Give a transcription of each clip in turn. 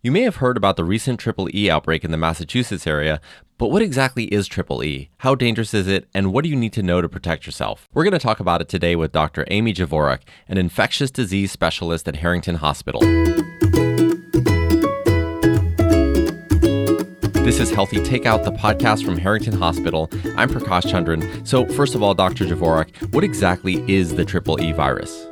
You may have heard about the recent Triple E outbreak in the Massachusetts area, but what exactly is Triple E? How dangerous is it? And what do you need to know to protect yourself? We're going to talk about it today with Dr. Amy Javorek, an infectious disease specialist at Harrington Hospital. This is Healthy Takeout, the podcast from Harrington Hospital. I'm Prakash Chandran. So, first of all, Dr. Javorek, what exactly is the Triple E virus?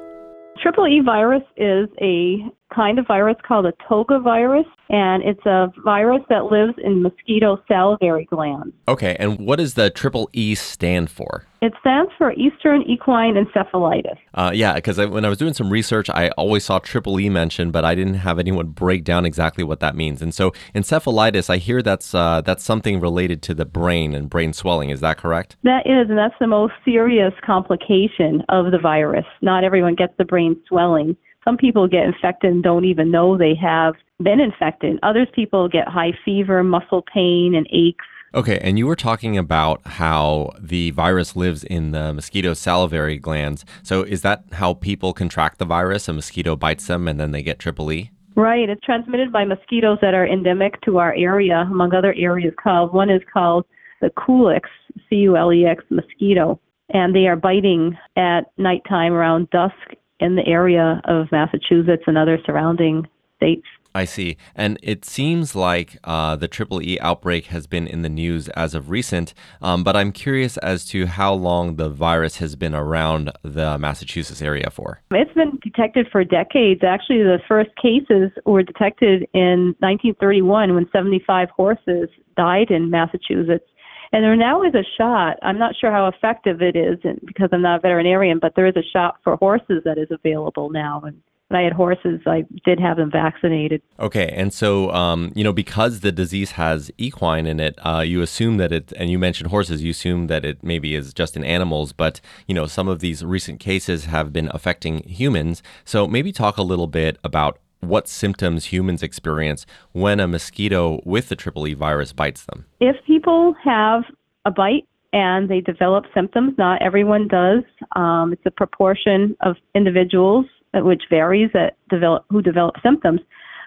Triple E virus is a kind of virus called a toga virus, and it's a virus that lives in mosquito salivary glands. Okay, and what does the triple E stand for? It stands for Eastern Equine Encephalitis. Uh, yeah, because when I was doing some research, I always saw triple E mentioned, but I didn't have anyone break down exactly what that means. And so, encephalitis, I hear that's uh, that's something related to the brain and brain swelling. Is that correct? That is, and that's the most serious complication of the virus. Not everyone gets the brain swelling. Some people get infected and don't even know they have been infected. Others people get high fever, muscle pain, and aches. Okay, and you were talking about how the virus lives in the mosquito salivary glands. So is that how people contract the virus? A mosquito bites them and then they get triple E? Right. It's transmitted by mosquitoes that are endemic to our area, among other areas called one is called the Culex, C U L E X mosquito. And they are biting at nighttime around dusk in the area of Massachusetts and other surrounding states. I see. And it seems like uh, the Triple E outbreak has been in the news as of recent, um, but I'm curious as to how long the virus has been around the Massachusetts area for. It's been detected for decades. Actually, the first cases were detected in 1931 when 75 horses died in Massachusetts. And there now is a shot. I'm not sure how effective it is because I'm not a veterinarian, but there is a shot for horses that is available now. And when I had horses, I did have them vaccinated. Okay, and so um, you know because the disease has equine in it, uh, you assume that it, and you mentioned horses, you assume that it maybe is just in animals, but you know some of these recent cases have been affecting humans. So maybe talk a little bit about what symptoms humans experience when a mosquito with the triple E virus bites them. If people have a bite and they develop symptoms, not everyone does. Um, it's a proportion of individuals, uh, which varies, that develop who develop symptoms.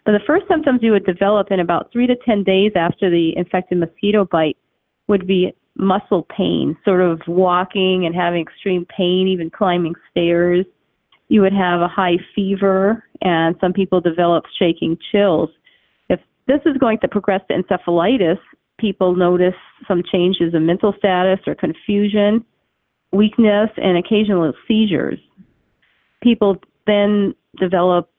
But the first symptoms you would develop in about three to ten days after the infected mosquito bite would be muscle pain, sort of walking and having extreme pain, even climbing stairs you would have a high fever, and some people develop shaking chills. If this is going to progress to encephalitis, people notice some changes in mental status or confusion, weakness, and occasional seizures. People then develop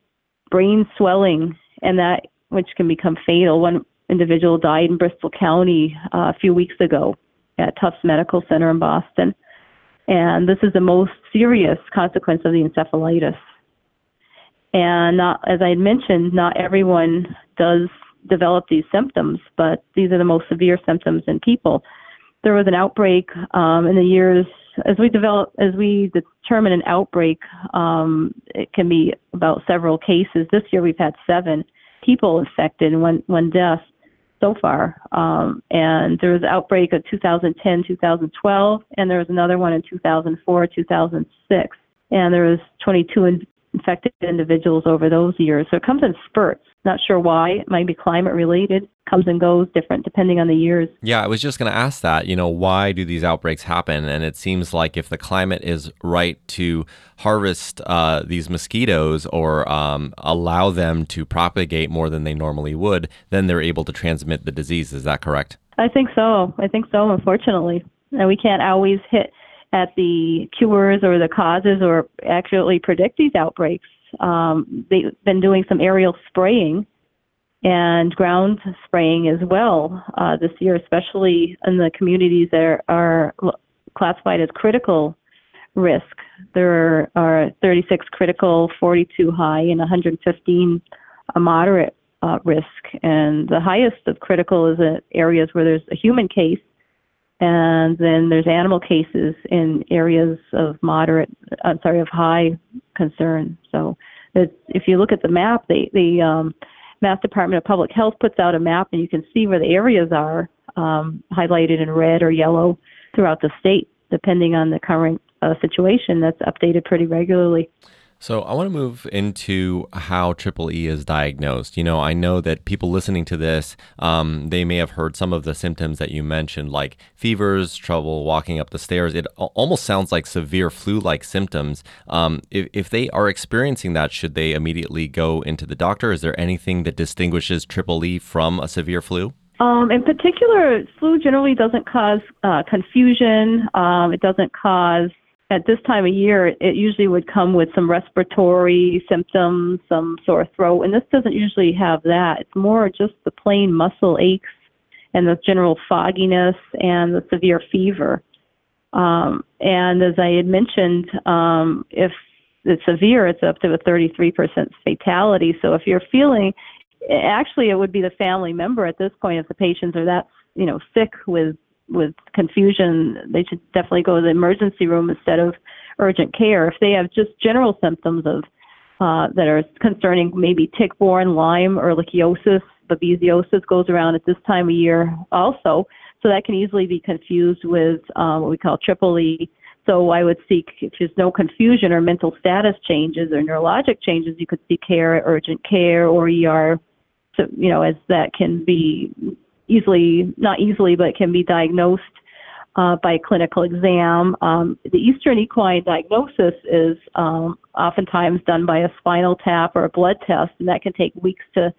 brain swelling, and that which can become fatal. One individual died in Bristol County uh, a few weeks ago at Tufts Medical Center in Boston. And this is the most serious consequence of the encephalitis. And not, as I had mentioned, not everyone does develop these symptoms, but these are the most severe symptoms in people. There was an outbreak um, in the years as we develop, as we determine an outbreak, um, it can be about several cases. This year we've had seven people infected and one one death so far. Um, and there was an outbreak of 2010, 2012, and there was another one in 2004, 2006. And there was 22 infected individuals over those years. So it comes in spurts. Not sure why. It might be climate related. Comes and goes different depending on the years. Yeah, I was just going to ask that. You know, why do these outbreaks happen? And it seems like if the climate is right to harvest uh, these mosquitoes or um, allow them to propagate more than they normally would, then they're able to transmit the disease. Is that correct? I think so. I think so, unfortunately. And we can't always hit at the cures or the causes or accurately predict these outbreaks. Um, they've been doing some aerial spraying and ground spraying as well uh, this year, especially in the communities that are, are classified as critical risk. There are 36 critical, 42 high, and 115 a moderate uh, risk. And the highest of critical is in areas where there's a human case and then there's animal cases in areas of moderate, I'm sorry, of high concern. So if you look at the map, the, the um, Mass Department of Public Health puts out a map, and you can see where the areas are um, highlighted in red or yellow throughout the state, depending on the current uh, situation. That's updated pretty regularly. So I want to move into how triple E is diagnosed. You know, I know that people listening to this, um, they may have heard some of the symptoms that you mentioned, like fevers, trouble walking up the stairs. It almost sounds like severe flu-like symptoms. Um, if, if they are experiencing that, should they immediately go into the doctor? Is there anything that distinguishes triple E from a severe flu? Um, in particular, flu generally doesn't cause uh, confusion. Um, it doesn't cause at this time of year, it usually would come with some respiratory symptoms, some sore throat, and this doesn't usually have that. It's more just the plain muscle aches and the general fogginess and the severe fever. Um, and as I had mentioned, um, if it's severe, it's up to a 33% fatality. So if you're feeling, actually, it would be the family member at this point if the patients are that you know sick with with confusion, they should definitely go to the emergency room instead of urgent care. If they have just general symptoms of uh, that are concerning, maybe tick-borne Lyme or ehrlichiosis, babesiosis goes around at this time of year also, so that can easily be confused with um, what we call triple E. So I would seek, if there's no confusion or mental status changes or neurologic changes, you could seek care urgent care or ER. So, you know, as that can be easily, not easily, but can be diagnosed uh, by clinical exam. Um, the Eastern equine diagnosis is um, oftentimes done by a spinal tap or a blood test, and that can take weeks to,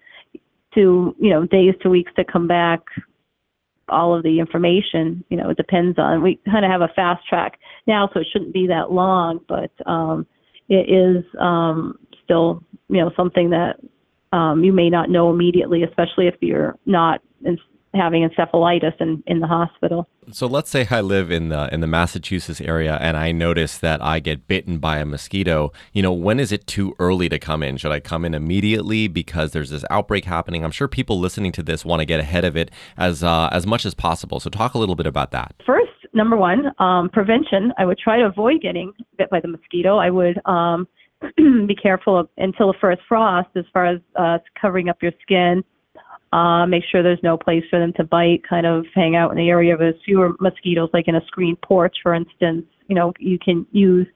to you know, days to weeks to come back. All of the information, you know, it depends on. We kind of have a fast track now, so it shouldn't be that long, but um, it is um, still, you know, something that um, you may not know immediately, especially if you're not in, having encephalitis in, in the hospital. So let's say I live in the in the Massachusetts area and I notice that I get bitten by a mosquito. You know, when is it too early to come in? Should I come in immediately because there's this outbreak happening? I'm sure people listening to this want to get ahead of it as uh, as much as possible. So talk a little bit about that. First, number one, um, prevention. I would try to avoid getting bit by the mosquito. I would um, be careful of, until the first frost as far as uh, covering up your skin uh, make sure there's no place for them to bite, kind of hang out in the area with fewer mosquitoes, like in a screen porch, for instance. You know, you can use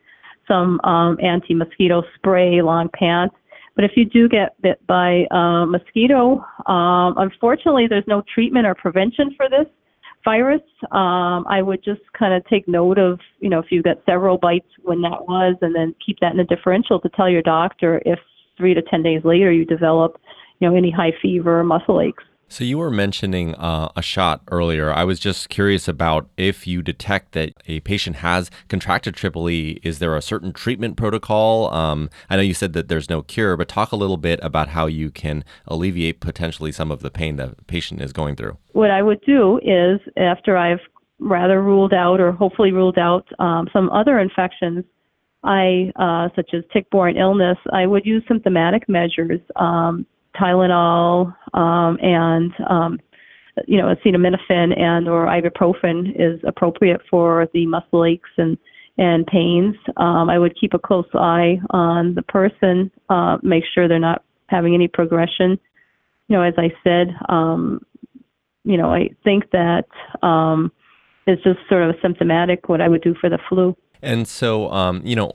some um, anti mosquito spray, long pants. But if you do get bit by a mosquito, um, unfortunately, there's no treatment or prevention for this virus. Um, I would just kind of take note of, you know, if you got several bites when that was, and then keep that in a differential to tell your doctor if three to 10 days later you develop you know, any high fever or muscle aches. So you were mentioning uh, a shot earlier. I was just curious about if you detect that a patient has contracted triple E, is there a certain treatment protocol? Um, I know you said that there's no cure, but talk a little bit about how you can alleviate potentially some of the pain the patient is going through. What I would do is after I've rather ruled out or hopefully ruled out um, some other infections, I uh, such as tick-borne illness, I would use symptomatic measures. Um, Tylenol um, and um, you know acetaminophen and or ibuprofen is appropriate for the muscle aches and and pains. Um, I would keep a close eye on the person, uh, make sure they're not having any progression. You know, as I said, um, you know, I think that um, it's just sort of symptomatic what I would do for the flu. And so, um, you know,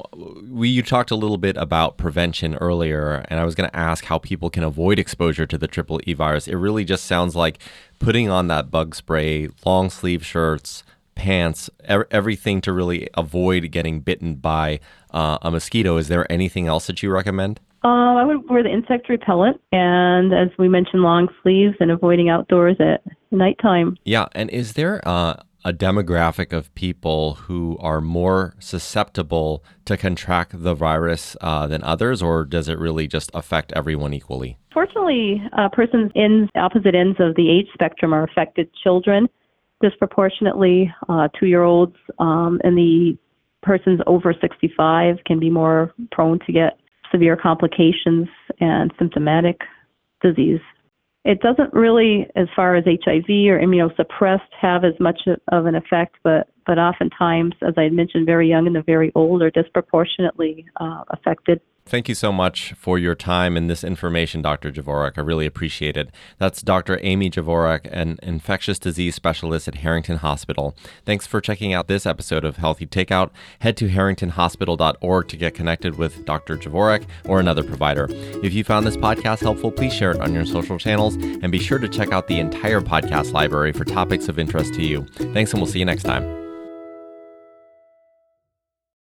we you talked a little bit about prevention earlier, and I was going to ask how people can avoid exposure to the triple E virus. It really just sounds like putting on that bug spray, long sleeve shirts, pants, er- everything to really avoid getting bitten by uh, a mosquito. Is there anything else that you recommend? Uh, I would wear the insect repellent, and as we mentioned, long sleeves and avoiding outdoors at nighttime. Yeah, and is there uh, a demographic of people who are more susceptible to contract the virus uh, than others, or does it really just affect everyone equally? Fortunately, uh, persons in opposite ends of the age spectrum are affected. Children, disproportionately, uh, two year olds, um, and the persons over 65 can be more prone to get severe complications and symptomatic disease. It doesn't really, as far as HIV or immunosuppressed, have as much of an effect, but but oftentimes, as I mentioned, very young and the very old are disproportionately uh, affected. Thank you so much for your time and this information, Dr. Javorek. I really appreciate it. That's Dr. Amy Javorek, an infectious disease specialist at Harrington Hospital. Thanks for checking out this episode of Healthy Takeout. Head to harringtonhospital.org to get connected with Dr. Javorek or another provider. If you found this podcast helpful, please share it on your social channels and be sure to check out the entire podcast library for topics of interest to you. Thanks, and we'll see you next time.